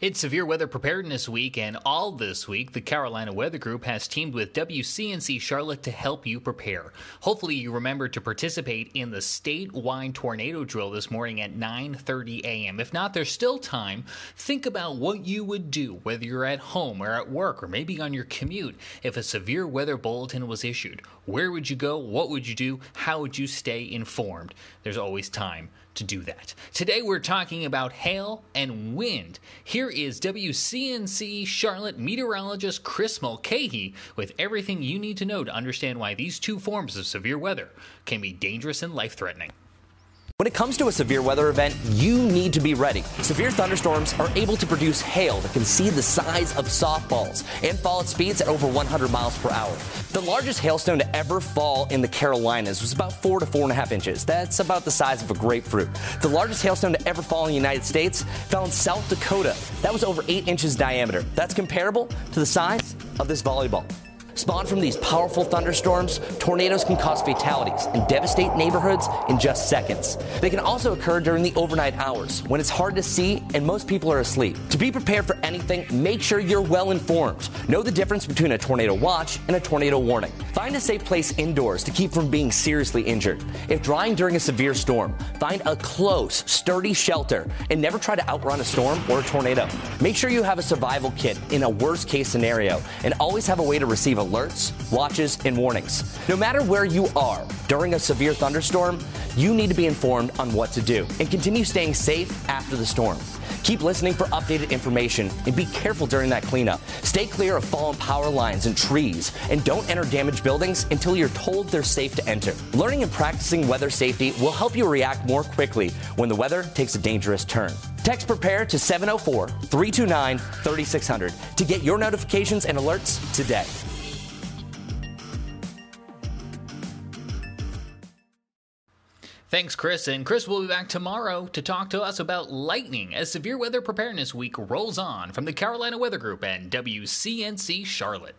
It's Severe Weather Preparedness Week, and all this week, the Carolina Weather Group has teamed with WCNC Charlotte to help you prepare. Hopefully, you remember to participate in the statewide tornado drill this morning at 9:30 a.m. If not, there's still time. Think about what you would do, whether you're at home or at work or maybe on your commute, if a severe weather bulletin was issued. Where would you go? What would you do? How would you stay informed? There's always time to do that. Today we're talking about hail and wind. Here is WCNC Charlotte meteorologist Chris Mulcahy with everything you need to know to understand why these two forms of severe weather can be dangerous and life threatening. When it comes to a severe weather event, you need to be ready. Severe thunderstorms are able to produce hail that can see the size of softballs and fall at speeds at over 100 miles per hour. The largest hailstone to ever fall in the Carolinas was about four to four and a half inches. That's about the size of a grapefruit. The largest hailstone to ever fall in the United States fell in South Dakota. That was over eight inches diameter. That's comparable to the size of this volleyball. Spawned from these powerful thunderstorms, tornadoes can cause fatalities and devastate neighborhoods in just seconds. They can also occur during the overnight hours when it's hard to see and most people are asleep. To be prepared for anything, make sure you're well informed. Know the difference between a tornado watch and a tornado warning. Find a safe place indoors to keep from being seriously injured. If drying during a severe storm, find a close, sturdy shelter and never try to outrun a storm or a tornado. Make sure you have a survival kit in a worst case scenario and always have a way to receive a alerts, watches, and warnings. No matter where you are during a severe thunderstorm, you need to be informed on what to do and continue staying safe after the storm. Keep listening for updated information and be careful during that cleanup. Stay clear of fallen power lines and trees and don't enter damaged buildings until you're told they're safe to enter. Learning and practicing weather safety will help you react more quickly when the weather takes a dangerous turn. Text prepare to 704 329 3600 to get your notifications and alerts today. Thanks, Chris. And Chris will be back tomorrow to talk to us about lightning as Severe Weather Preparedness Week rolls on from the Carolina Weather Group and WCNC Charlotte.